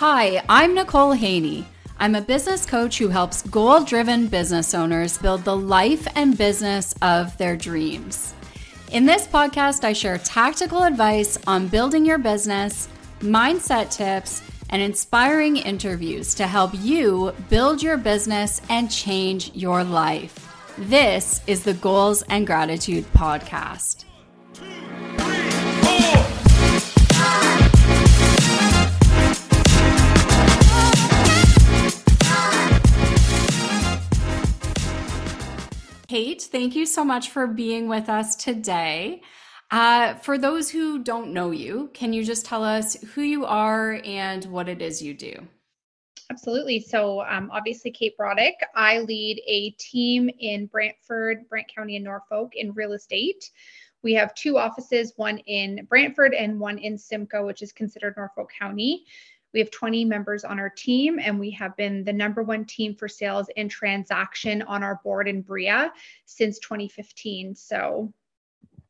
Hi, I'm Nicole Haney. I'm a business coach who helps goal driven business owners build the life and business of their dreams. In this podcast, I share tactical advice on building your business, mindset tips, and inspiring interviews to help you build your business and change your life. This is the Goals and Gratitude Podcast. Kate, thank you so much for being with us today. Uh, for those who don't know you, can you just tell us who you are and what it is you do? Absolutely. So, um, obviously, Kate Broddick. I lead a team in Brantford, Brant County, and Norfolk in real estate. We have two offices, one in Brantford and one in Simcoe, which is considered Norfolk County. We have 20 members on our team, and we have been the number one team for sales and transaction on our board in Bria since 2015. So,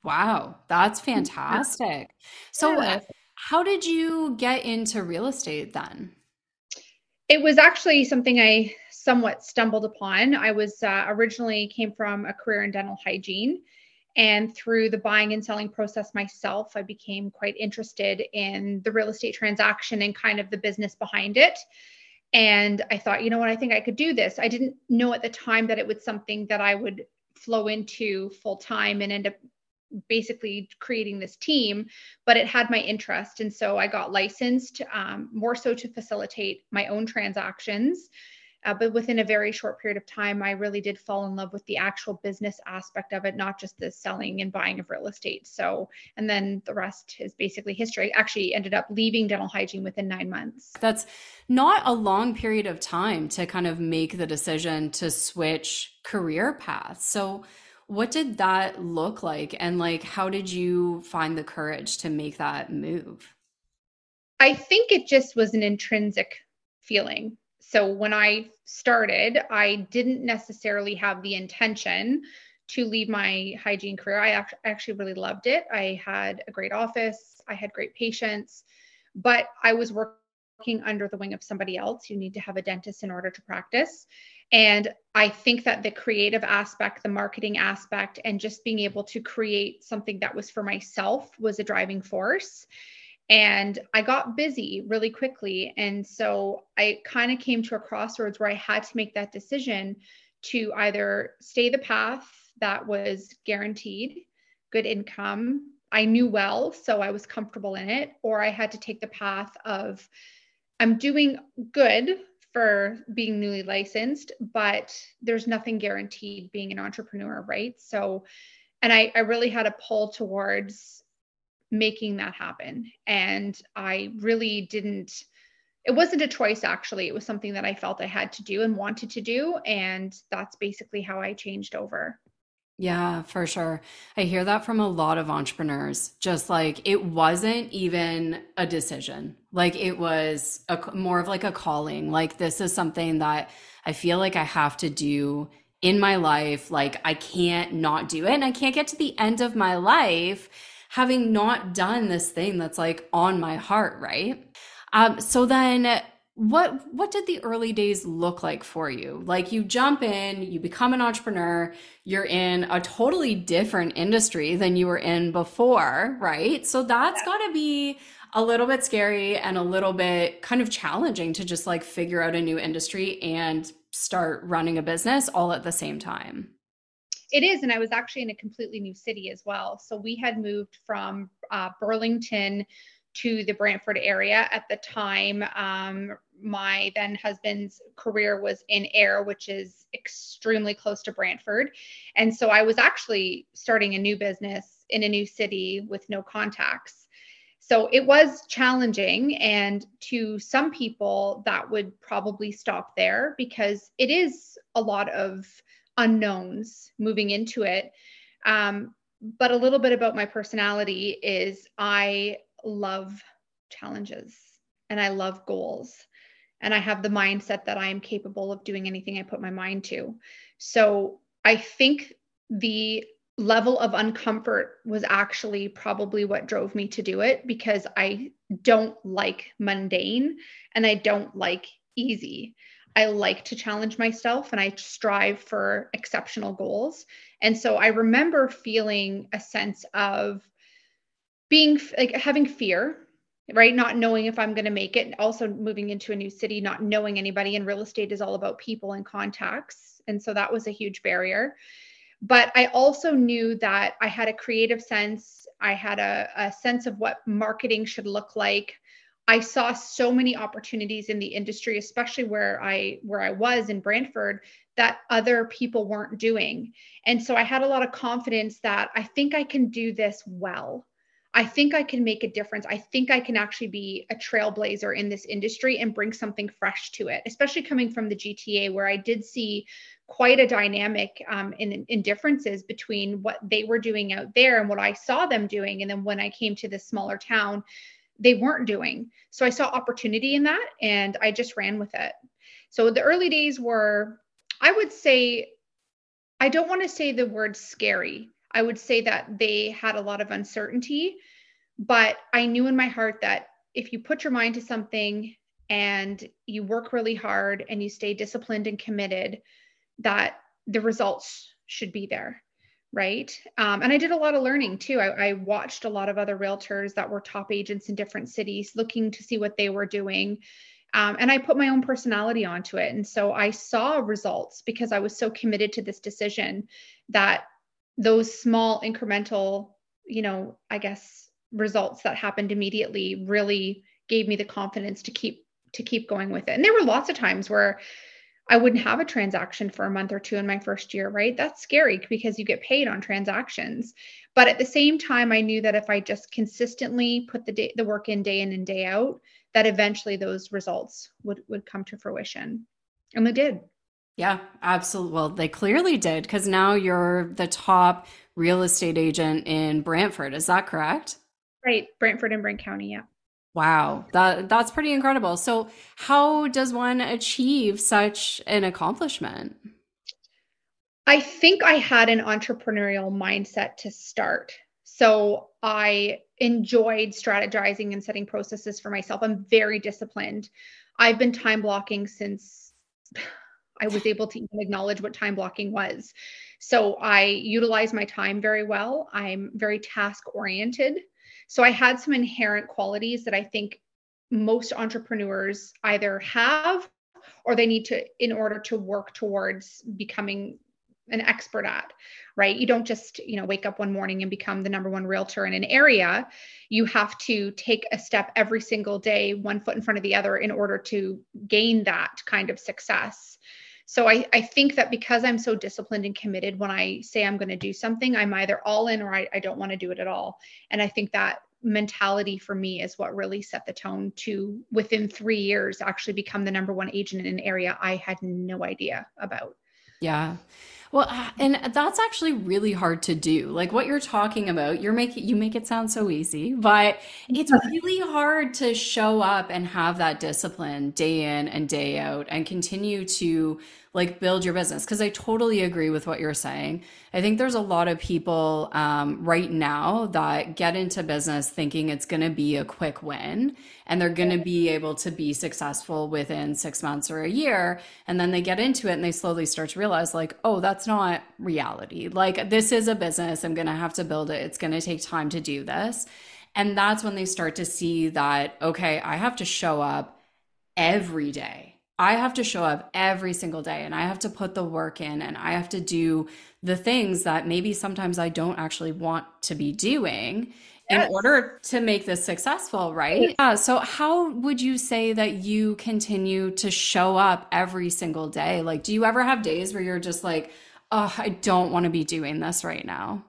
wow, that's fantastic. So, yeah. how did you get into real estate then? It was actually something I somewhat stumbled upon. I was uh, originally came from a career in dental hygiene and through the buying and selling process myself, I became quite interested in the real estate transaction and kind of the business behind it. And I thought, you know what, I think I could do this. I didn't know at the time that it was something that I would flow into full time and end up basically creating this team, but it had my interest. And so I got licensed um, more so to facilitate my own transactions uh, but within a very short period of time, I really did fall in love with the actual business aspect of it, not just the selling and buying of real estate. So, and then the rest is basically history. I actually ended up leaving dental hygiene within nine months. That's not a long period of time to kind of make the decision to switch career paths. So, what did that look like? And like, how did you find the courage to make that move? I think it just was an intrinsic feeling so when I started, I didn't necessarily have the intention to leave my hygiene career. I actually really loved it. I had a great office, I had great patients, but I was working under the wing of somebody else. You need to have a dentist in order to practice. And I think that the creative aspect, the marketing aspect, and just being able to create something that was for myself was a driving force and I got busy really quickly. And so I kind of came to a crossroads where I had to make that decision to either stay the path that was guaranteed, good income, I knew well, so I was comfortable in it, or I had to take the path of I'm doing good for being newly licensed, but there's nothing guaranteed being an entrepreneur, right? So, and I, I really had a pull towards making that happen. And I really didn't, it wasn't a choice actually. It was something that I felt I had to do and wanted to do. And that's basically how I changed over. Yeah, for sure. I hear that from a lot of entrepreneurs. Just like it wasn't even a decision. Like it was a, more of like a calling. Like this is something that I feel like I have to do in my life. Like I can't not do it. And I can't get to the end of my life having not done this thing that's like on my heart, right? Um, so then what what did the early days look like for you? Like you jump in you become an entrepreneur you're in a totally different industry than you were in before right? So that's got to be a little bit scary and a little bit kind of challenging to just like figure out a new industry and start running a business all at the same time it is, and I was actually in a completely new city as well. So we had moved from uh, Burlington to the Brantford area at the time. Um, my then husband's career was in Ayr, which is extremely close to Brantford. And so I was actually starting a new business in a new city with no contacts. So it was challenging. And to some people, that would probably stop there because it is a lot of unknowns moving into it. Um, but a little bit about my personality is I love challenges and I love goals. And I have the mindset that I am capable of doing anything I put my mind to. So I think the level of uncomfort was actually probably what drove me to do it because I don't like mundane and I don't like easy. I like to challenge myself and I strive for exceptional goals. And so I remember feeling a sense of being like having fear, right? Not knowing if I'm going to make it. Also, moving into a new city, not knowing anybody. And real estate is all about people and contacts. And so that was a huge barrier. But I also knew that I had a creative sense. I had a, a sense of what marketing should look like. I saw so many opportunities in the industry, especially where I where I was in Brantford, that other people weren't doing. And so I had a lot of confidence that I think I can do this well. I think I can make a difference. I think I can actually be a trailblazer in this industry and bring something fresh to it, especially coming from the GTA, where I did see quite a dynamic um, in, in differences between what they were doing out there and what I saw them doing. And then when I came to this smaller town, they weren't doing. So I saw opportunity in that and I just ran with it. So the early days were, I would say, I don't want to say the word scary. I would say that they had a lot of uncertainty, but I knew in my heart that if you put your mind to something and you work really hard and you stay disciplined and committed, that the results should be there right? Um, and i did a lot of learning too. I, I, watched a lot of other realtors that were top agents in different cities looking to see what they were doing. Um, and i put my own personality onto it. And so i saw results because i was so committed to this decision that those small incremental you know i guess results that happened immediately really gave me the confidence to keep to keep going with it. And there were lots of times where I wouldn't have a transaction for a month or two in my first year, right? That's scary because you get paid on transactions. But at the same time, I knew that if I just consistently put the day, the work in day in and day out, that eventually those results would would come to fruition. And they did. Yeah, absolutely. Well, they clearly did because now you're the top real estate agent in Brantford. Is that correct? Right, Brantford and Brant County. Yeah. Wow, that that's pretty incredible. So, how does one achieve such an accomplishment? I think I had an entrepreneurial mindset to start. So, I enjoyed strategizing and setting processes for myself. I'm very disciplined. I've been time blocking since I was able to even acknowledge what time blocking was. So, I utilize my time very well. I'm very task oriented. So I had some inherent qualities that I think most entrepreneurs either have or they need to in order to work towards becoming an expert at right? You don't just you know wake up one morning and become the number one realtor in an area. You have to take a step every single day one foot in front of the other in order to gain that kind of success so I, I think that because I'm so disciplined and committed, when I say I'm going to do something, I'm either all in or I, I don't want to do it at all. And I think that mentality for me is what really set the tone to within three years actually become the number one agent in an area I had no idea about. Yeah. Well, uh, and that's actually really hard to do. Like what you're talking about, you're making you make it sound so easy, but it's really hard to show up and have that discipline day in and day out and continue to like build your business because i totally agree with what you're saying i think there's a lot of people um, right now that get into business thinking it's going to be a quick win and they're going to be able to be successful within six months or a year and then they get into it and they slowly start to realize like oh that's not reality like this is a business i'm going to have to build it it's going to take time to do this and that's when they start to see that okay i have to show up every day I have to show up every single day and I have to put the work in and I have to do the things that maybe sometimes I don't actually want to be doing yes. in order to make this successful, right? Yeah. So, how would you say that you continue to show up every single day? Like, do you ever have days where you're just like, oh, I don't want to be doing this right now?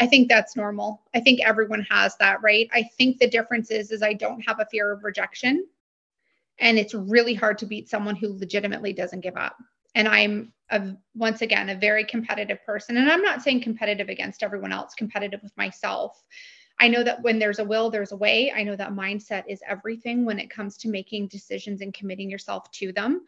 I think that's normal. I think everyone has that, right? I think the difference is is I don't have a fear of rejection and it's really hard to beat someone who legitimately doesn't give up and i'm a, once again a very competitive person and i'm not saying competitive against everyone else competitive with myself i know that when there's a will there's a way i know that mindset is everything when it comes to making decisions and committing yourself to them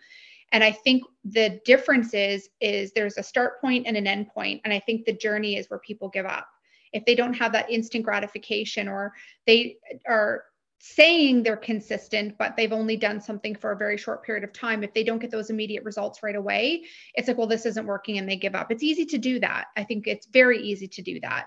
And I think the difference is is there's a start point and an end point, and I think the journey is where people give up. If they don't have that instant gratification or they are saying they're consistent, but they've only done something for a very short period of time, if they don't get those immediate results right away, it's like, well, this isn't working and they give up. It's easy to do that. I think it's very easy to do that.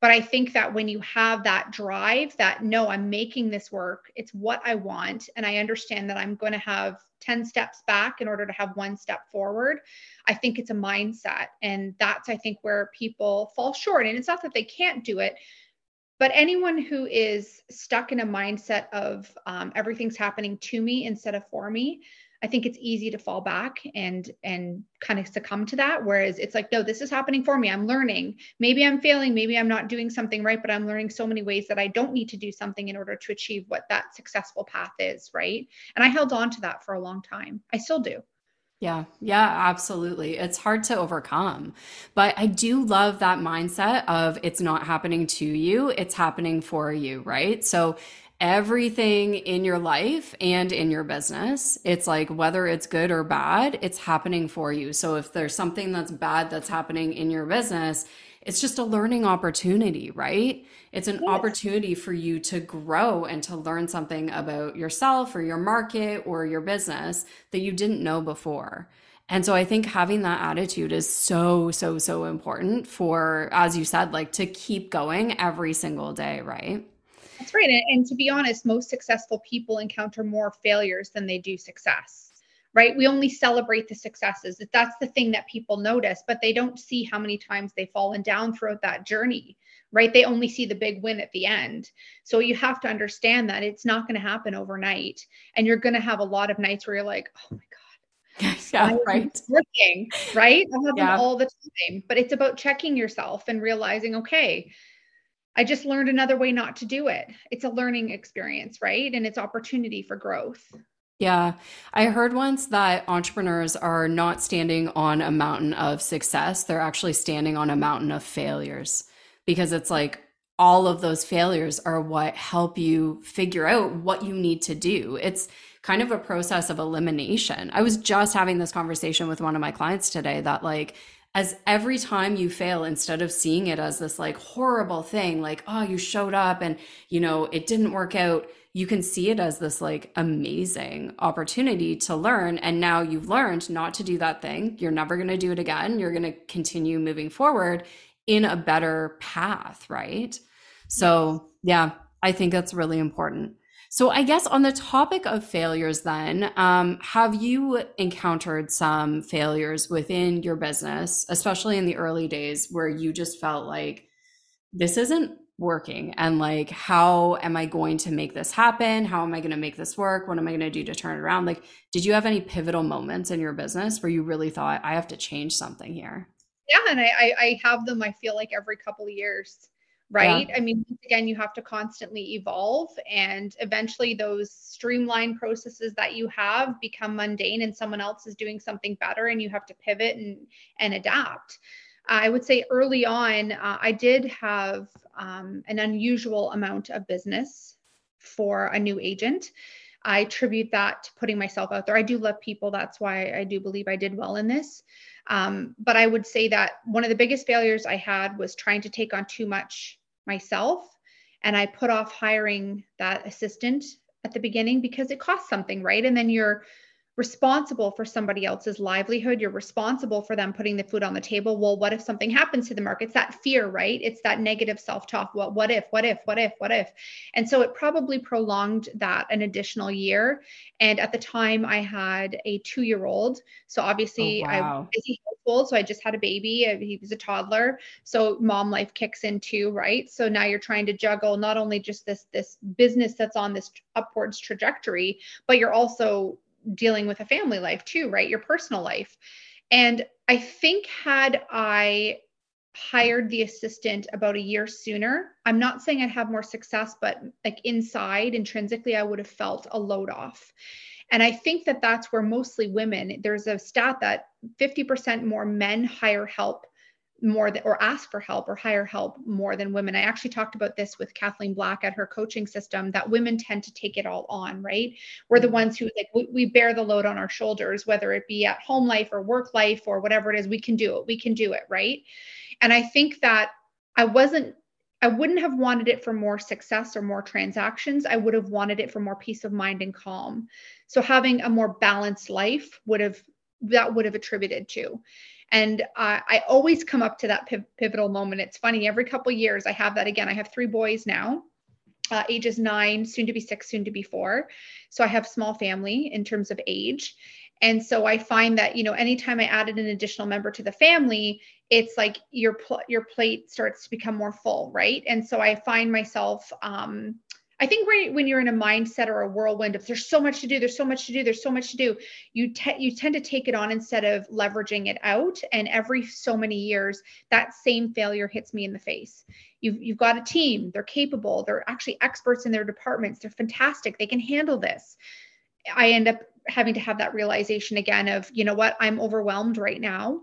But I think that when you have that drive, that no, I'm making this work, it's what I want, and I understand that I'm going to have 10 steps back in order to have one step forward, I think it's a mindset. And that's, I think, where people fall short. And it's not that they can't do it, but anyone who is stuck in a mindset of um, everything's happening to me instead of for me i think it's easy to fall back and and kind of succumb to that whereas it's like no this is happening for me i'm learning maybe i'm failing maybe i'm not doing something right but i'm learning so many ways that i don't need to do something in order to achieve what that successful path is right and i held on to that for a long time i still do yeah, yeah, absolutely. It's hard to overcome. But I do love that mindset of it's not happening to you, it's happening for you, right? So everything in your life and in your business, it's like whether it's good or bad, it's happening for you. So if there's something that's bad that's happening in your business, it's just a learning opportunity, right? It's an yes. opportunity for you to grow and to learn something about yourself or your market or your business that you didn't know before. And so I think having that attitude is so, so, so important for, as you said, like to keep going every single day, right? That's right. And, to be honest, most successful people encounter more failures than they do success right? We only celebrate the successes. That's the thing that people notice, but they don't see how many times they've fallen down throughout that journey, right? They only see the big win at the end. So you have to understand that it's not going to happen overnight. And you're going to have a lot of nights where you're like, oh my God. Yeah, right. Working, right? I have yeah. them all the time. But it's about checking yourself and realizing, okay, I just learned another way not to do it. It's a learning experience, right? And it's opportunity for growth. Yeah. I heard once that entrepreneurs are not standing on a mountain of success. They're actually standing on a mountain of failures because it's like all of those failures are what help you figure out what you need to do. It's kind of a process of elimination. I was just having this conversation with one of my clients today that, like, as every time you fail, instead of seeing it as this like horrible thing, like, oh, you showed up and, you know, it didn't work out you can see it as this like amazing opportunity to learn. And now you've learned not to do that thing. You're never going to do it again. You're going to continue moving forward in a better path, right? So, yeah, I think that's really important. So, I guess on the topic of failures, then, um, have you encountered some failures within your business, especially in the early days, where you just felt like this isn't working and like how am i going to make this happen? How am i going to make this work? What am i going to do to turn it around? Like did you have any pivotal moments in your business where you really thought i have to change something here? Yeah and i i have them i feel like every couple of years right yeah. i mean again you have to constantly evolve and eventually those streamlined processes that you have become mundane and someone else is doing something better and you have to pivot and and adapt I would say early on, uh, I did have um, an unusual amount of business for a new agent. I attribute that to putting myself out there. I do love people. That's why I do believe I did well in this. Um, but I would say that one of the biggest failures I had was trying to take on too much myself. And I put off hiring that assistant at the beginning because it costs something, right? And then you're responsible for somebody else's livelihood. You're responsible for them putting the food on the table. Well, what if something happens to the market? It's that fear, right? It's that negative self-talk. What what if, what if, what if, what if? And so it probably prolonged that an additional year. And at the time I had a two-year-old. So obviously oh, wow. I was busy household. So I just had a baby. Uh, he was a toddler. So mom life kicks in too, right? So now you're trying to juggle not only just this this business that's on this upwards trajectory, but you're also dealing with a family life too, right? Your personal life. And I think had I hired the assistant about a year sooner, I'm not saying I'd have more success, but like inside intrinsically, I would have felt a load off. And I think that that's where mostly women, there's a stat that 50% more men hire help more than, or ask for help or hire help more than women. I actually talked about this with Kathleen Black at her coaching system that women tend to take it all on, right? We're the mm-hmm. ones who like we, we bear the load on our shoulders, whether it be at home life or work life or whatever it is, we can do it. We can do it, right? And I think that I wasn't I wouldn't have wanted it for more success or more transactions. I would have wanted it for more peace of mind and calm. So having a more balanced life would have that would have attributed to. And uh, I always come up to that pivotal moment. It's funny, every couple years I have that again. I have three boys now, uh, ages nine, soon to be six, soon to be four. So I have small family in terms of age. And so I find that, you know, anytime I added an additional member to the family, it's like your pl- your plate starts to become more full, right? And so I find myself um, I think when, you're in a mindset or a whirlwind of there's so much to do, there's so much to do, there's so much to do, you te- you tend to take it on instead of leveraging it out. And every so many years, that same failure hits me in the face. You've you've got a team, they're capable, they're actually experts in their departments, they're fantastic, they can handle this. I end up having to have that realization again of, you know what, I'm overwhelmed right now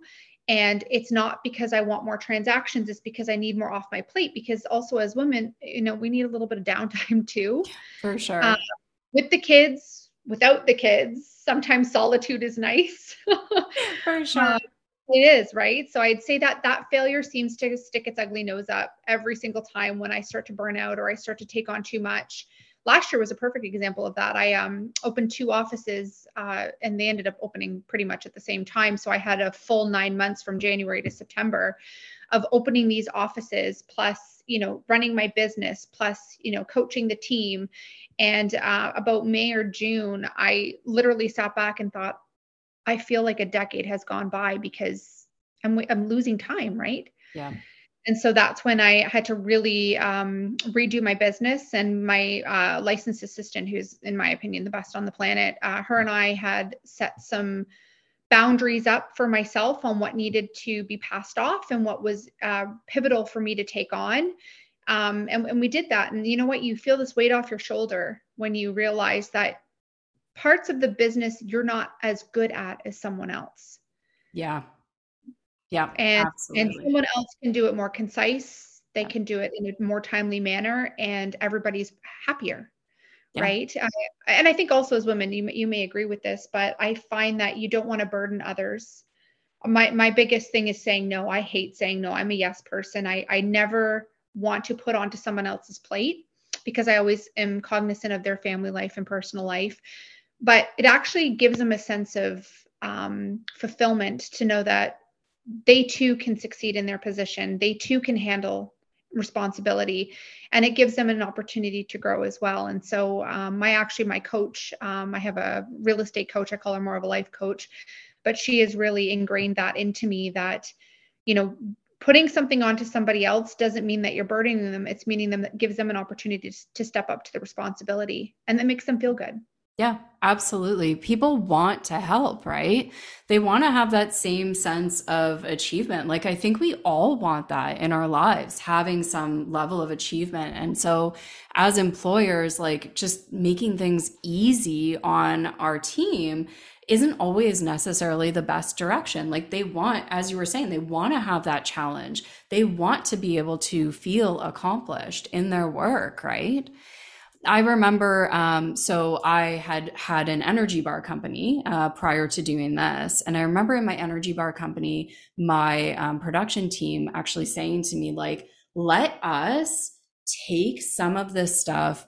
and it's not because i want more transactions it's because i need more off my plate because also as women you know we need a little bit of downtime too. For sure. Uh, with the kids without the kids sometimes solitude is nice. For sure. Uh, it is right? So i'd say that that failure seems to stick its ugly nose up every single time when i start to burn out or i start to take on too much last year was a perfect example of that. I um, opened two offices uh, and they ended up opening pretty much at the same time. So I had a full nine months from January to September of opening these offices, plus, you know, running my business, plus, you know, coaching the team. And uh, about May or June, I literally sat back and thought, I feel like a decade has gone by because I'm, I'm losing time, right? Yeah and so that's when I had to really um, redo my business. And my uh, licensed assistant, who's in my opinion the best on the planet, uh, her and I had set some boundaries up for myself on what needed to be passed off and what was uh, pivotal for me to take on. Um, and, and we did that. And you know what? You feel this weight off your shoulder when you realize that parts of the business you're not as good at as someone else. Yeah. Yeah. And absolutely. and someone else can do it more concise. They yeah. can do it in a more timely manner and everybody's happier. Yeah. Right. And I think also as women, you, you may agree with this, but I find that you don't want to burden others. My, my biggest thing is saying no. I hate saying no. I'm a yes person. I, I never want to put onto someone else's plate because I always am cognizant of their family life and personal life. But it actually gives them a sense of um, fulfillment to know that they too can succeed in their position. They too can handle responsibility and it gives them an opportunity to grow as well. And so um, my actually my coach um, i have a real estate coach i call her more of a life coach but she has really ingrained that into me that you know putting something onto somebody else doesn't mean that you're burdening them. It's meaning them that gives them an opportunity to, to step up to the responsibility and that makes them feel good yeah, absolutely. People want to help, right? They want to have that same sense of achievement. Like, I think we all want that in our lives, having some level of achievement. And so, as employers, like just making things easy on our team isn't always necessarily the best direction. Like, they want, as you were saying, they want to have that challenge. They want to be able to feel accomplished in their work, right? I remember, um, so I had had an energy bar company uh, prior to doing this. And I remember in my energy bar company, my um, production team actually saying to me, like, let us take some of this stuff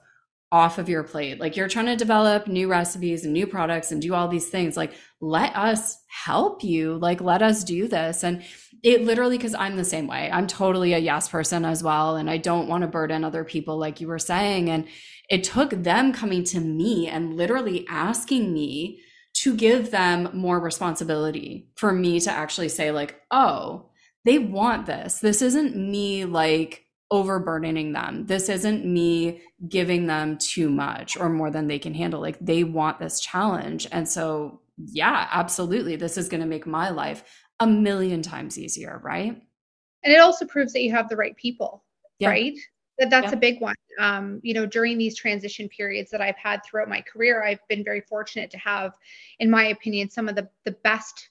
off of your plate. Like, you're trying to develop new recipes and new products and do all these things. Like, let us help you. Like, let us do this. And it literally, because I'm the same way, I'm totally a yes person as well. And I don't want to burden other people, like you were saying. And it took them coming to me and literally asking me to give them more responsibility for me to actually say, like, oh, they want this. This isn't me like overburdening them. This isn't me giving them too much or more than they can handle. Like, they want this challenge. And so, yeah, absolutely. This is going to make my life a million times easier, right? And it also proves that you have the right people, yeah. right? That that's yeah. a big one. Um, you know, during these transition periods that I've had throughout my career, I've been very fortunate to have, in my opinion, some of the the best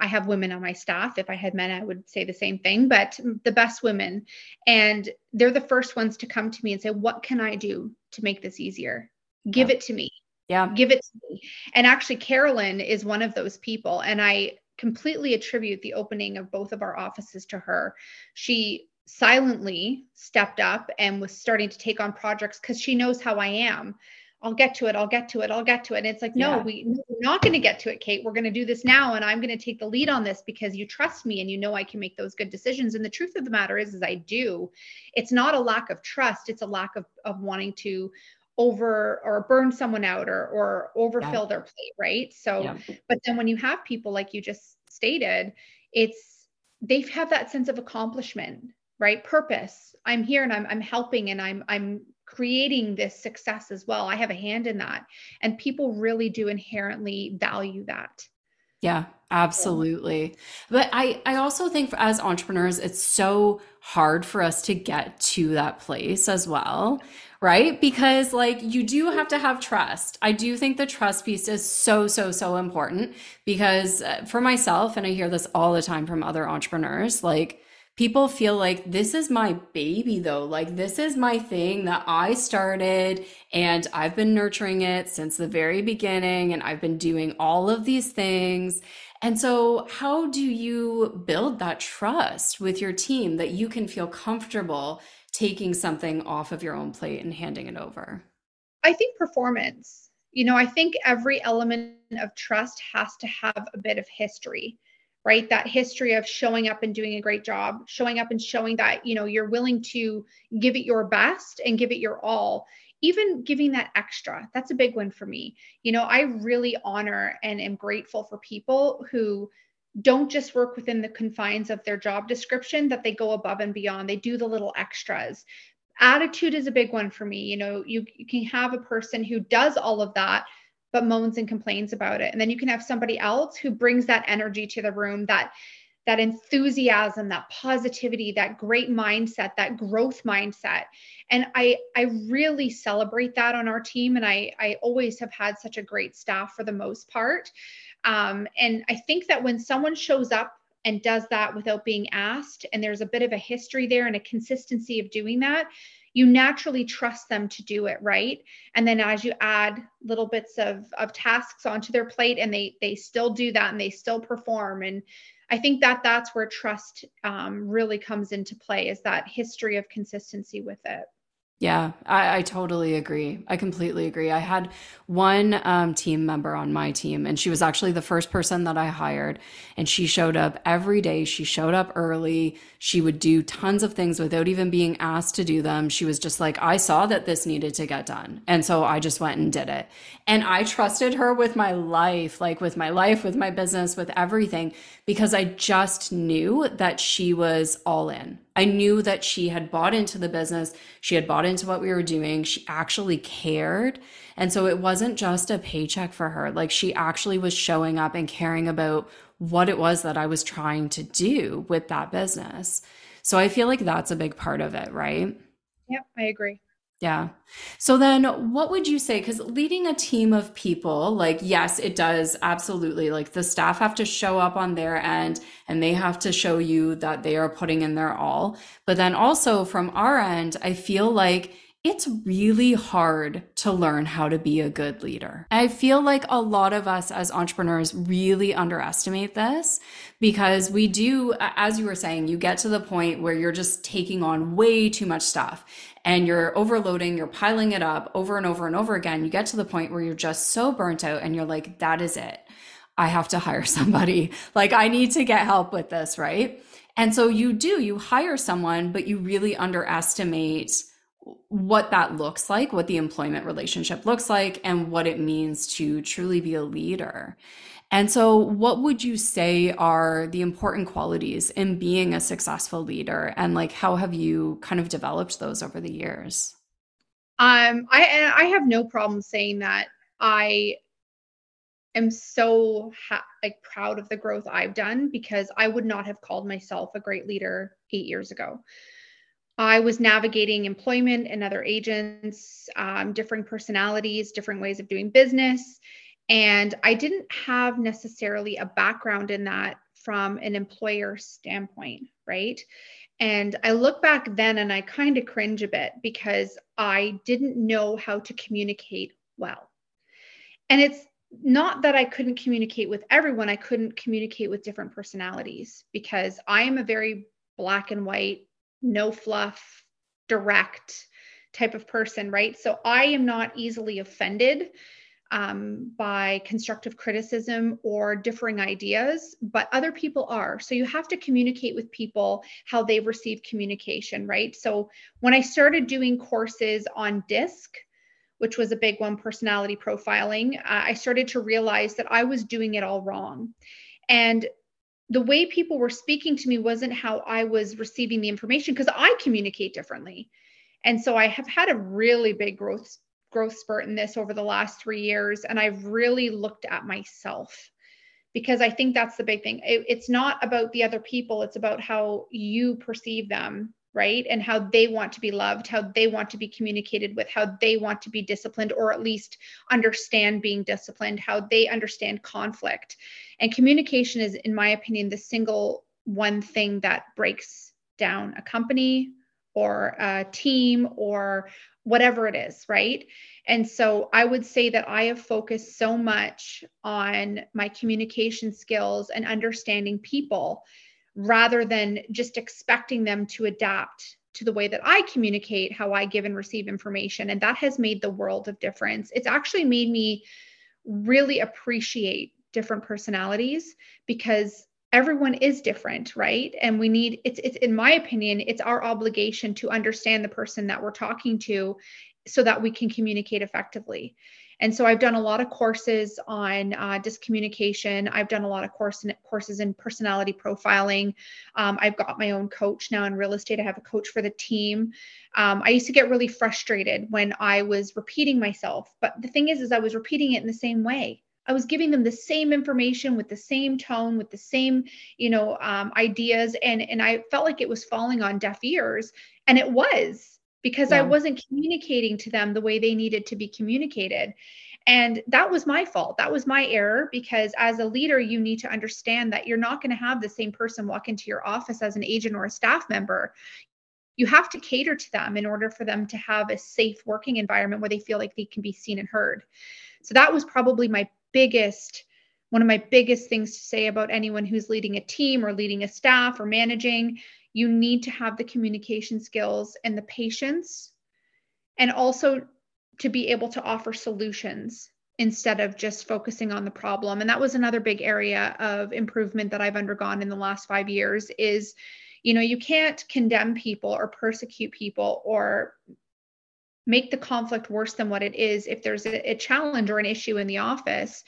I have women on my staff. If I had men, I would say the same thing, but the best women. And they're the first ones to come to me and say, What can I do to make this easier? Give yeah. it to me. Yeah. Give it to me. And actually, Carolyn is one of those people. And I completely attribute the opening of both of our offices to her. She silently stepped up and was starting to take on projects because she knows how I am. I'll get to it. I'll get to it. I'll get to it. And it's like, no, yeah. we, we're not going to get to it, Kate. We're going to do this now. And I'm going to take the lead on this because you trust me and you know I can make those good decisions. And the truth of the matter is, is I do. It's not a lack of trust. It's a lack of, of wanting to over or burn someone out or, or overfill yeah. their plate. Right. So, yeah. but then when you have people like you just stated, it's, they have that sense of accomplishment, right? Purpose. I'm here and I'm, I'm helping and I'm, I'm creating this success as well. I have a hand in that. And people really do inherently value that. Yeah, absolutely. But I I also think for, as entrepreneurs it's so hard for us to get to that place as well, right? Because like you do have to have trust. I do think the trust piece is so so so important because uh, for myself and I hear this all the time from other entrepreneurs like people feel like this is my baby though. Like this is my thing that i started and i've been nurturing it since the very beginning and i've been doing all of these things. And so how do you build that trust with your team that you can feel comfortable taking something off of your own plate and handing it over? I think performance. You know i think every element of trust has to have a bit of history right? That history of showing up and doing a great job showing up and showing that you know you're willing to give it your best and give it your all. Even giving that extra that's a big one for me. You know i really honor and am grateful for people who don't just work within the confines of their job description that they go above and beyond. They do the little extras. Attitude is a big one for me. You know you, you can have a person who does all of that but moans and complains about it. And then you can have somebody else who brings that energy to the room, that that enthusiasm, that positivity, that great mindset, that growth mindset. And I I really celebrate that on our team and I I always have had such a great staff for the most part. Um, and I think that when someone shows up and does that without being asked and there's a bit of a history there and a consistency of doing that, you naturally trust them to do it right. And then as you add little bits of of tasks onto their plate and they they still do that and they still perform. And i think that that's where trust um, really comes into play is that history of consistency with it yeah, I, I, totally agree. I completely agree. I had one um, team member on my team, and she was actually the first person that I hired. And she showed up every day. She showed up early. She would do tons of things without even being asked to do them. She was just like, I saw that this needed to get done. And so I just went and did it. And I trusted her with my life, like with my life, with my business, with everything, because I just knew that she was all in. I knew that she had bought into the business. She had bought into what we were doing. She actually cared. And so it wasn't just a paycheck for her. Like she actually was showing up and caring about what it was that I was trying to do with that business. So I feel like that's a big part of it, right? Yep, I agree. Yeah. So then what would you say? Because leading a team of people, like, yes, it does absolutely. Like, the staff have to show up on their end and they have to show you that they are putting in their all. But then also from our end, I feel like it's really hard to learn how to be a good leader. I feel like a lot of us as entrepreneurs really underestimate this because we do, as you were saying, you get to the point where you're just taking on way too much stuff and you're overloading, you're piling it up over and over and over again. You get to the point where you're just so burnt out and you're like, that is it. I have to hire somebody. Like, I need to get help with this, right? And so you do, you hire someone, but you really underestimate what that looks like, what the employment relationship looks like, and what it means to truly be a leader. And so, what would you say are the important qualities in being a successful leader? And like, how have you kind of developed those over the years? Um, I I have no problem saying that I am so ha- like proud of the growth I've done because I would not have called myself a great leader eight years ago. I was navigating employment and other agents, um, different personalities, different ways of doing business. And I didn't have necessarily a background in that from an employer standpoint, right? And I look back then and I kind of cringe a bit because I didn't know how to communicate well. And it's not that I couldn't communicate with everyone, I couldn't communicate with different personalities because I am a very black and white, no fluff, direct type of person, right? So I am not easily offended um, by constructive criticism or differing ideas, but other people are. So you have to communicate with people how they receive communication, right? So when I started doing courses on DISC, which was a big one, personality profiling, uh, I started to realize that I was doing it all wrong. And the way people were speaking to me wasn't how I was receiving the information because I communicate differently. And so I have had a really big growth growth spurt in this over the last 3 years and I've really looked at myself because I think that's the big thing. It, it's not about the other people, it's about how you perceive them right? And how they want to be loved, how they want to be communicated with, how they want to be disciplined, or at least understand being disciplined, how they understand conflict. And communication is, in my opinion, the single one thing that breaks down a company or a team or whatever it is, right? And so I would say that I have focused so much on my communication skills and understanding people rather than just expecting them to adapt to the way that I communicate, how I give and receive information. And that has made the world of difference. It's actually made me really appreciate different personalities because everyone is different right and we need it's it's in my opinion it's our obligation to understand the person that we're talking to so that we can communicate effectively and so I've done a lot of courses on uh, DISC communication. I've done a lot of course in, courses in personality profiling. Um, I've got my own coach now in real estate. I have a coach for the team. Um, I used to get really frustrated when I was repeating myself. But the thing is, is I was repeating it in the same way. I was giving them the same information with the same tone, with the same, you know, um, ideas, and and I felt like it was falling on deaf ears, and it was because yeah. I wasn't communicating to them the way they needed to be communicated. And that was my fault. That was my error because as a leader, you need to understand that you're not going to have the same person walk into your office as an agent or a staff member. You have to cater to them in order for them to have a safe working environment where they feel like they can be seen and heard. So that was probably my biggest one of my biggest things to say about anyone who's leading a team or leading a staff or managing you need to have the communication skills and the patience and also to be able to offer solutions instead of just focusing on the problem. And that was another big area of improvement that i've undergone in the last 5 years is you know you can't condemn people or persecute people or make the conflict worse than what it is. If there's a, a challenge or an issue in the office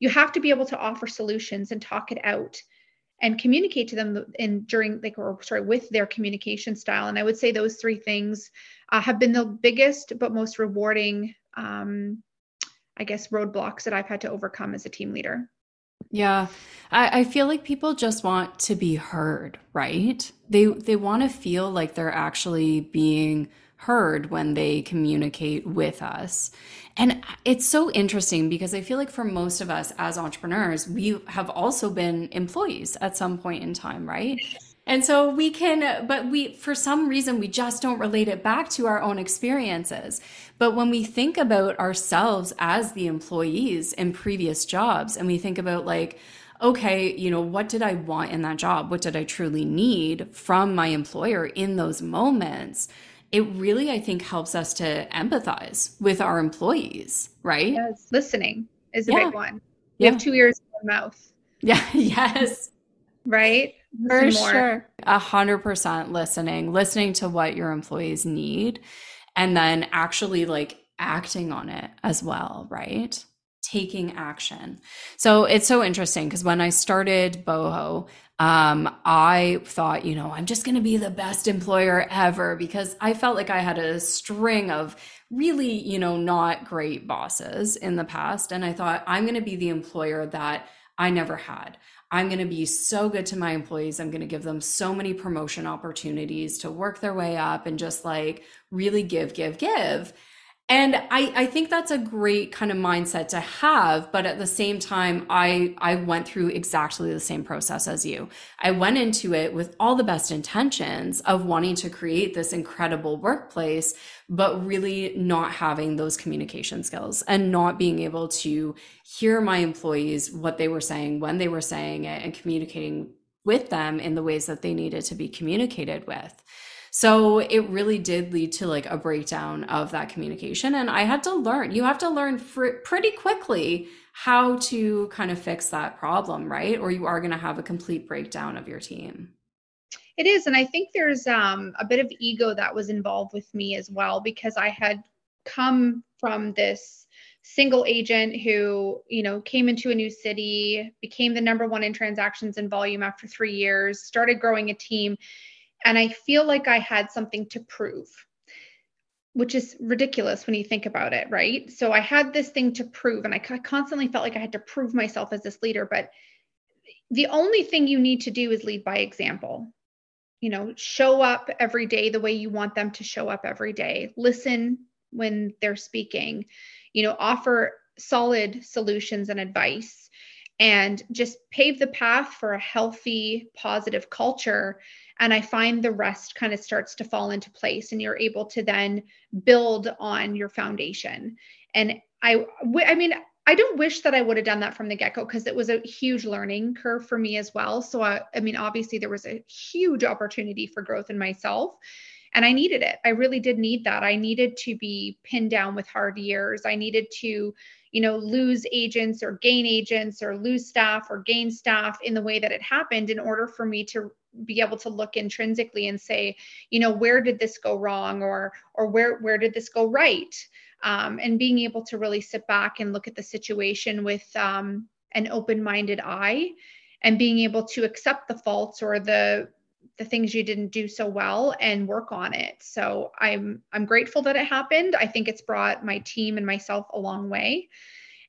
you have to be able to offer solutions and talk it out and communicate to them in during like or sorry with their communication style. And i would say those three things uh, have been the biggest but most rewarding um, i guess roadblocks that i've had to overcome as a team leader. Yeah. I, I feel like people just want to be heard right? They they want to feel like they're actually being heard when they communicate with us. And it's so interesting because I feel like for most of us as entrepreneurs, we have also been employees at some point in time, right? And so we can, but we, for some reason, we just don't relate it back to our own experiences. But when we think about ourselves as the employees in previous jobs and we think about like, okay, you know, what did I want in that job? What did I truly need from my employer in those moments? It really, I think, helps us to empathize with our employees, right? Yes. Listening is a yeah. big one. You yeah. have two ears and one mouth. Yeah, yes. right? For sure. A hundred percent listening, listening to what your employees need, and then actually like acting on it as well, right? Taking action. So it's so interesting because when I started Boho, um, I thought, you know, I'm just going to be the best employer ever because I felt like I had a string of really, you know, not great bosses in the past. And I thought, I'm going to be the employer that I never had. I'm going to be so good to my employees. I'm going to give them so many promotion opportunities to work their way up and just like really give, give, give. And I, I think that's a great kind of mindset to have but at the same time i i went through exactly the same process as you. I went into it with all the best intentions of wanting to create this incredible workplace but really not having those communication skills and not being able to hear my employees what they were saying when they were saying it and communicating with them in the ways that they needed to be communicated with so it really did lead to like a breakdown of that communication. And I had to learn, you have to learn fr- pretty quickly how to kind of fix that problem, right? Or you are going to have a complete breakdown of your team. It is. And I think there's um, a bit of ego that was involved with me as well because I had come from this single agent who you know came into a new city became the number one in transactions and volume after three years started growing a team and I feel like I had something to prove, which is ridiculous when you think about it, right? So I had this thing to prove, and I constantly felt like I had to prove myself as this leader. But the only thing you need to do is lead by example. You know, show up every day the way you want them to show up every day. Listen when they're speaking, you know, offer solid solutions and advice and just pave the path for a healthy, positive culture and i find the rest kind of starts to fall into place and you're able to then build on your foundation and i i mean I don't wish that I would have done that from the get go because it was a huge learning curve for me as well. So, I, I mean, obviously, there was a huge opportunity for growth in myself, and I needed it. I really did need that. I needed to be pinned down with hard years. I needed to, you know, lose agents or gain agents or lose staff or gain staff in the way that it happened in order for me to be able to look intrinsically and say you know where did this go wrong or or where where did this go right? Um, and being able to really sit back and look at the situation with um, an open-minded eye and being able to accept the faults or the the things you didn't do so well and work on it. So i'm i'm grateful that it happened. I think it's brought my team and myself a long way.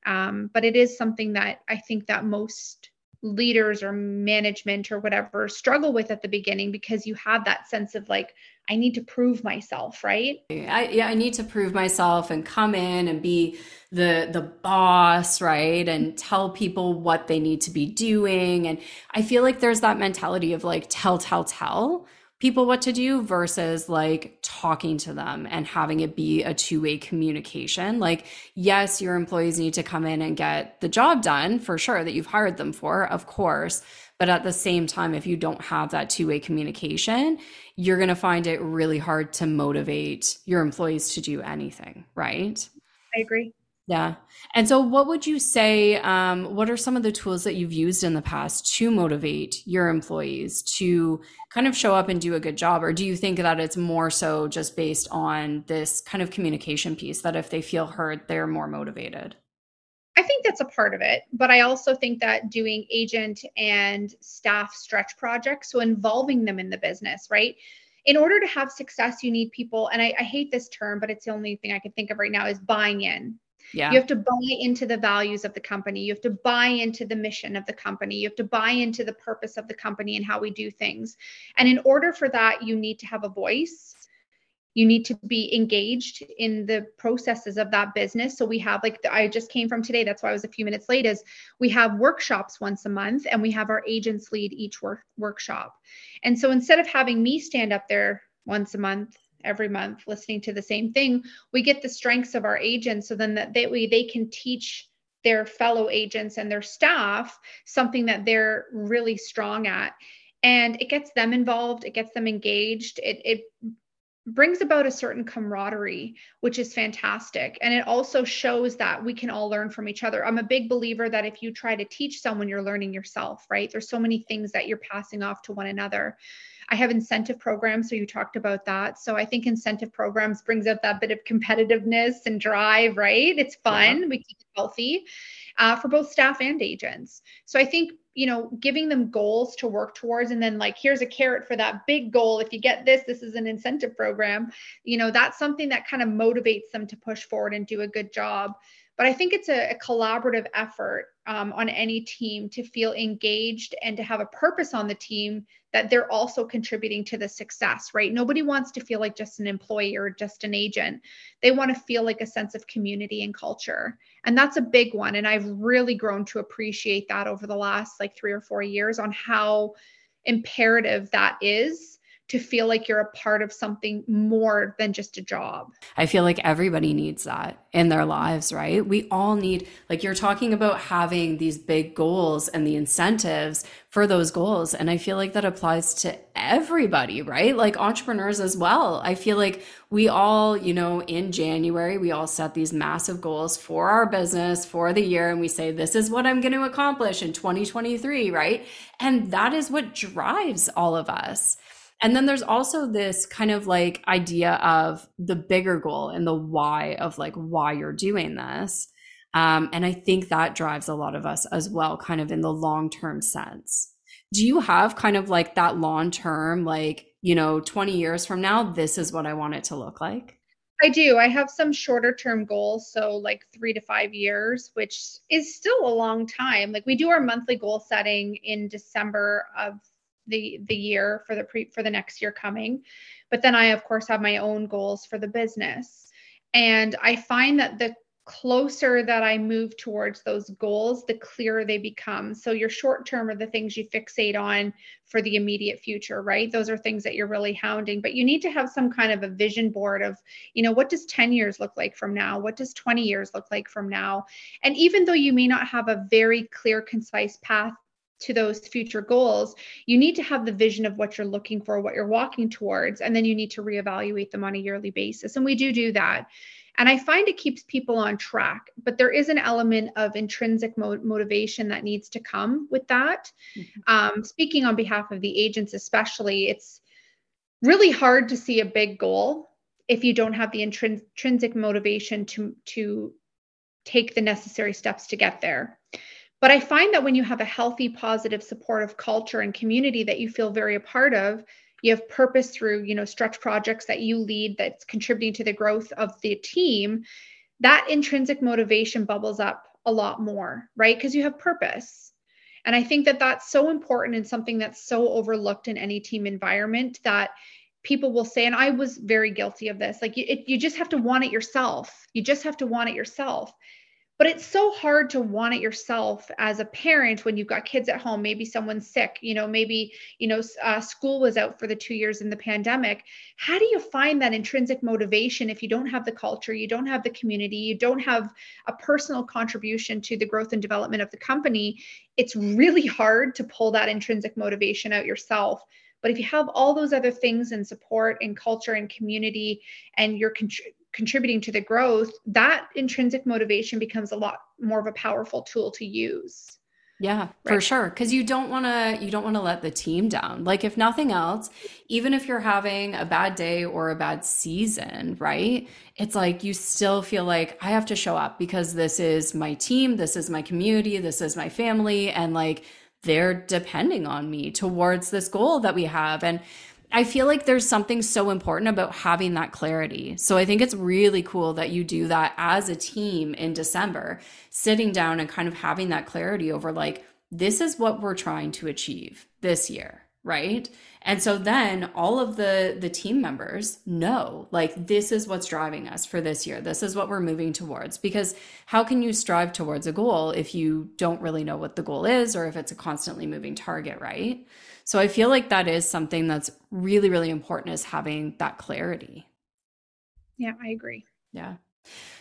Um, but it is something that i think that most leaders or management or whatever struggle with at the beginning because you have that sense of like I need to prove myself, right? I, yeah, I need to prove myself and come in and be the the boss, right? And tell people what they need to be doing. And I feel like there's that mentality of like tell, tell, tell people what to do versus like talking to them and having it be a two-way communication. Like, yes, your employees need to come in and get the job done for sure that you've hired them for, of course. But at the same time, if you don't have that two way communication, you're going to find it really hard to motivate your employees to do anything, right? I agree. Yeah. And so, what would you say? Um, what are some of the tools that you've used in the past to motivate your employees to kind of show up and do a good job? Or do you think that it's more so just based on this kind of communication piece that if they feel heard, they're more motivated? I think that's a part of it. But I also think that doing agent and staff stretch projects, so involving them in the business, right? in order to have success, you need people, and I, I, hate this term, but it's the only thing I can think of right now is buying in. Yeah. You have to buy into the values of the company. You have to buy into the mission of the company. You have to buy into the purpose of the company and how we do things. And in order for that, you need to have a voice. You need to be engaged in the processes of that business. So we have like I just came from today. That's why I was a few minutes late. Is we have workshops once a month, and we have our agents lead each work workshop. And so instead of having me stand up there once a month every month listening to the same thing we get the strengths of our agents so then that they, way they can teach their fellow agents and their staff something that they're really strong at and it gets them involved it gets them engaged it, it brings about a certain camaraderie which is fantastic and it also shows that we can all learn from each other i'm a big believer that if you try to teach someone you're learning yourself right there's so many things that you're passing off to one another I have incentive programs. So you talked about that. So I think incentive programs brings out that bit of competitiveness and drive, right? It's fun. Yeah. We keep it healthy uh, for both staff and agents. So I think, you know, giving them goals to work towards and then like, here's a carrot for that big goal. If you get this, this is an incentive program. You know, that's something that kind of motivates them to push forward and do a good job but I think it's a, a collaborative effort um, on any team to feel engaged and to have a purpose on the team that they're also contributing to the success, right? Nobody wants to feel like just an employee or just an agent. They want to feel like a sense of community and culture. And that's a big one. And I've really grown to appreciate that over the last like three or four years on how imperative that is to feel like you're a part of something more than just a job. I feel like everybody needs that in their lives, right? We all need, like, you're talking about having these big goals and the incentives for those goals. And I feel like that applies to everybody, right? Like entrepreneurs as well. I feel like we all, you know, in January, we all set these massive goals for our business for the year. And we say, this is what I'm going to accomplish in 2023, right? And that is what drives all of us. And then there's also this kind of like idea of the bigger goal and the why of like why you're doing this. Um, and I think that drives a lot of us as well, kind of in the long term sense. Do you have kind of like that long term, like, you know, 20 years from now, this is what I want it to look like? I do. I have some shorter term goals. So, like three to five years, which is still a long time. Like, we do our monthly goal setting in December of the the year for the pre for the next year coming. But then i of course have my own goals for the business. And i find that the closer that i move towards those goals the clearer they become. So your short term are the things you fixate on for the immediate future right? Those are things that you're really hounding. But you need to have some kind of a vision board of you know what does 10 years look like from now? What does 20 years look like from now? And even though you may not have a very clear concise path to those future goals, you need to have the vision of what you're looking for, what you're walking towards, and then you need to reevaluate them on a yearly basis. And we do do that. And I find it keeps people on track, but there is an element of intrinsic mo- motivation that needs to come with that. Mm-hmm. Um, speaking on behalf of the agents, especially, it's really hard to see a big goal if you don't have the intrin- intrinsic motivation to to take the necessary steps to get there. But I find that when you have a healthy, positive, supportive culture and community that you feel very a part of, you have purpose through, you know, stretch projects that you lead that's contributing to the growth of the team, that intrinsic motivation bubbles up a lot more, right? Because you have purpose. And I think that that's so important and something that's so overlooked in any team environment that people will say, and I was very guilty of this, like you, it, you just have to want it yourself. You just have to want it yourself but it's so hard to want it yourself as a parent when you've got kids at home maybe someone's sick you know maybe you know uh, school was out for the two years in the pandemic. How do you find that intrinsic motivation if you don't have the culture you don't have the community you don't have a personal contribution to the growth and development of the company? It's really hard to pull that intrinsic motivation out yourself. But if you have all those other things and support and culture and community and you're contributing to the growth, that intrinsic motivation becomes a lot more of a powerful tool to use. Yeah, right. for sure. Cause you don't want to, you don't want to let the team down. Like if nothing else, even if you're having a bad day or a bad season, right? It's like you still feel like I have to show up because this is my team. This is my community. This is my family. And like they're depending on me towards this goal that we have. And I feel like there's something so important about having that clarity. So I think it's really cool that you do that as a team in December, sitting down and kind of having that clarity over like, this is what we're trying to achieve this year, right? And so then all of the the team members know like this is what's driving us for this year. This is what we're moving towards because how can you strive towards a goal if you don't really know what the goal is or if it's a constantly moving target, right? So I feel like that is something that's really, really important is having that clarity. Yeah, I agree. Yeah.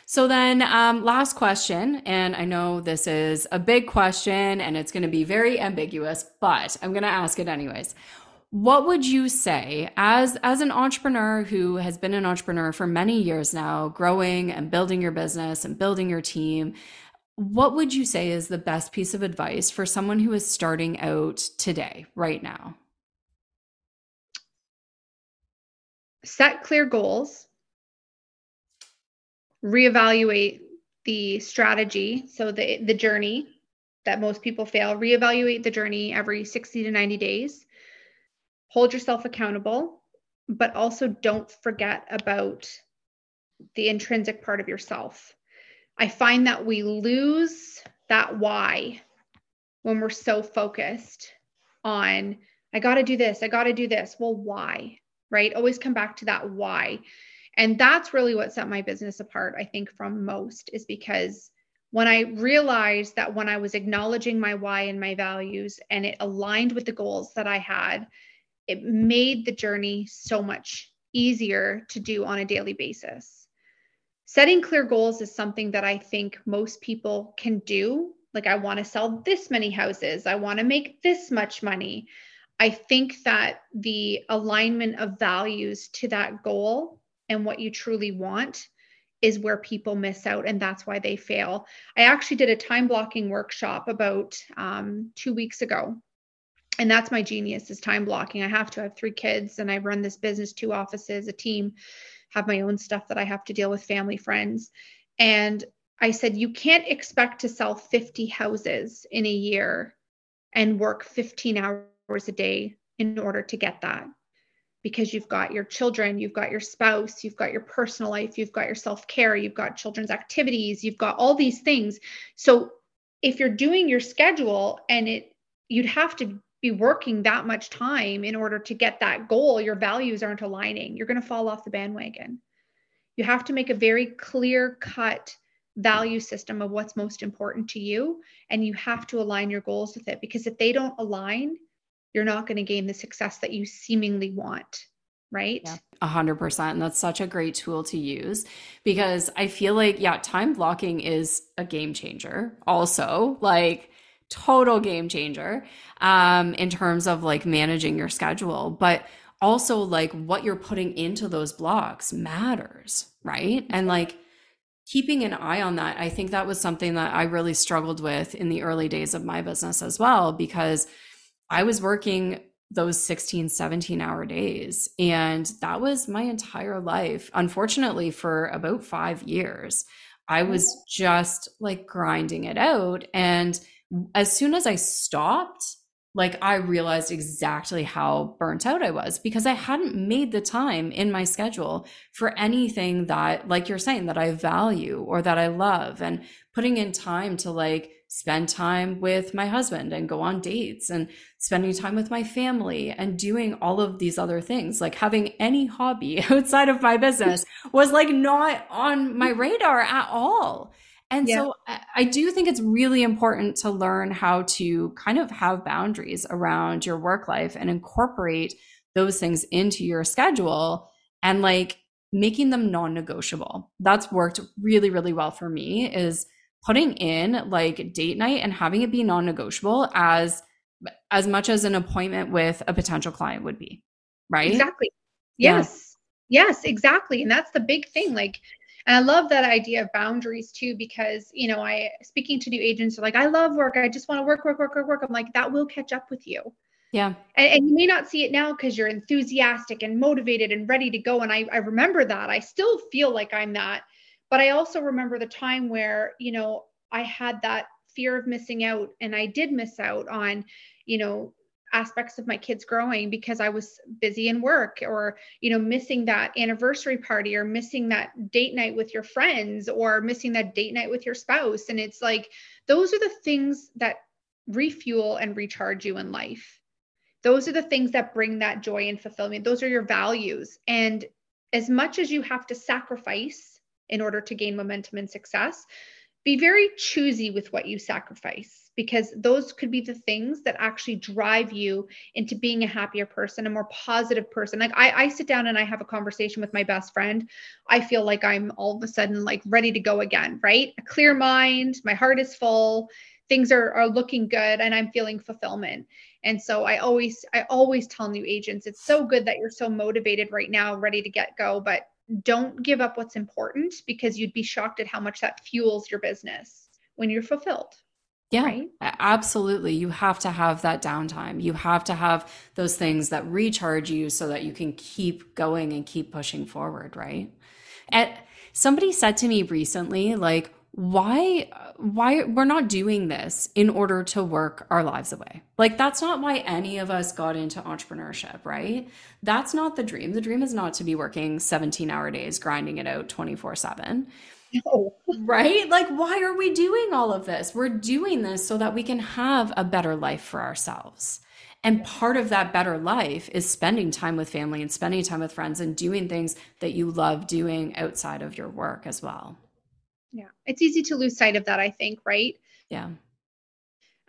So then, um, last question, and I know this is a big question and it's going to be very ambiguous, but I'm going to ask it anyways. What would you say as as an entrepreneur who has been an entrepreneur for many years now, growing and building your business and building your team? What would you say is the best piece of advice for someone who is starting out today, right now? Set clear goals, reevaluate the strategy, so the, the journey that most people fail, reevaluate the journey every 60 to 90 days, hold yourself accountable, but also don't forget about the intrinsic part of yourself I find that we lose that why when we're so focused on, I got to do this, I got to do this. Well, why? Right? Always come back to that why. And that's really what set my business apart, I think, from most, is because when I realized that when I was acknowledging my why and my values and it aligned with the goals that I had, it made the journey so much easier to do on a daily basis. Setting clear goals is something that I think most people can do. Like, I want to sell this many houses, I want to make this much money. I think that the alignment of values to that goal and what you truly want is where people miss out and that's why they fail. I actually did a time blocking workshop about um, two weeks ago. And that's my genius is time blocking. I have to have three kids and I run this business, two offices, a team, have my own stuff that I have to deal with, family, friends. And I said, you can't expect to sell 50 houses in a year and work 15 hours a day in order to get that because you've got your children, you've got your spouse, you've got your personal life, you've got your self care, you've got children's activities, you've got all these things. So if you're doing your schedule and it, you'd have to be working that much time in order to get that goal, your values aren't aligning. You're going to fall off the bandwagon. You have to make a very clear cut value system of what's most important to you. And you have to align your goals with it because if they don't align, you're not going to gain the success that you seemingly want right? A hundred percent. And that's such a great tool to use because I feel like, yeah, time blocking is a game changer. Also, like total game changer um, in terms of like managing your schedule. But also, like what you're putting into those blocks matters, right? And like keeping an eye on that, I think that was something that I really struggled with in the early days of my business as well because I was working those 16, 17 hour days. And that was my entire life. Unfortunately, for about five years, I was just like grinding it out. And as soon as I stopped, like I realized exactly how burnt out I was because I hadn't made the time in my schedule for anything that, like you're saying, that I value or that I love, and putting in time to like spend time with my husband and go on dates and spending time with my family and doing all of these other things. Like having any hobby outside of my business was like not on my radar at all. And yeah. so I do think it's really important to learn how to kind of have boundaries around your work life and incorporate those things into your schedule and like making them non-negotiable. That's worked really really well for me is putting in like date night and having it be non-negotiable as as much as an appointment with a potential client would be. Right? Exactly. Yes. Yeah. Yes, exactly. And that's the big thing like and I love that idea of boundaries too, because, you know, I speaking to new agents are like, I love work. I just want to work, work, work, work, work. I'm like, that will catch up with you. Yeah. And, and you may not see it now because you're enthusiastic and motivated and ready to go. And I, I remember that. I still feel like I'm that. But I also remember the time where, you know, I had that fear of missing out and I did miss out on, you know, aspects of my kids growing because I was busy in work or, you know, missing that anniversary party or missing that date night with your friends or missing that date night with your spouse. And it's like, those are the things that refuel and recharge you in life. Those are the things that bring that joy and fulfillment. Those are your values. And as much as you have to sacrifice in order to gain momentum and success, be very choosy with what you sacrifice because those could be the things that actually drive you into being a happier person, a more positive person. Like I, I sit down and I have a conversation with my best friend. I feel like I'm all of a sudden like ready to go again, right? A clear mind, my heart is full, things are, are looking good, and I'm feeling fulfillment. And so I always, I always tell new agents, it's so good that you're so motivated right now, ready to get go, but don't give up what's important because you'd be shocked at how much that fuels your business when you're fulfilled. Yeah, right? absolutely. You have to have that downtime. You have to have those things that recharge you so that you can keep going and keep pushing forward, right? And somebody said to me recently, like, why why we're not doing this in order to work our lives away. Like that's not why any of us got into entrepreneurship, right? That's not the dream. The dream is not to be working 17-hour days grinding it out 24/7. No. right? Like, why are we doing all of this? We're doing this so that we can have a better life for ourselves. And part of that better life is spending time with family and spending time with friends and doing things that you love doing outside of your work as well. Yeah. It's easy to lose sight of that, I think, right? Yeah.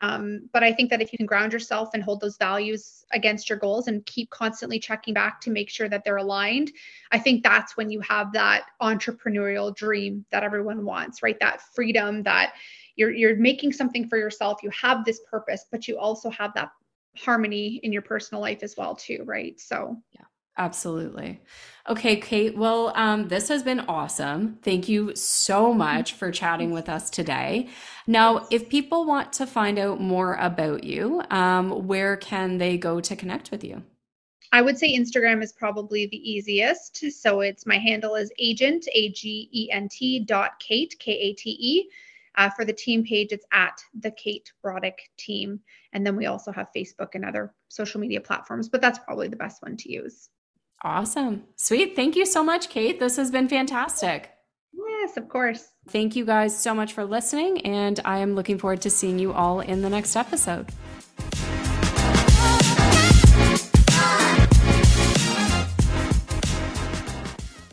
Um, but I think that if you can ground yourself and hold those values against your goals and keep constantly checking back to make sure that they're aligned, I think that's when you have that entrepreneurial dream that everyone wants, right? That freedom that you're you're making something for yourself, you have this purpose, but you also have that harmony in your personal life as well too, right? So yeah. Absolutely. Okay, Kate. Well, um, this has been awesome. Thank you so much for chatting with us today. Now, if people want to find out more about you, um, where can they go to connect with you? I would say Instagram is probably the easiest. So it's my handle is agent, A G E N T dot Kate, K A T E. Uh, for the team page, it's at the Kate Broddick team. And then we also have Facebook and other social media platforms, but that's probably the best one to use. Awesome. Sweet. Thank you so much, Kate. This has been fantastic. Yes, of course. Thank you guys so much for listening, and I am looking forward to seeing you all in the next episode.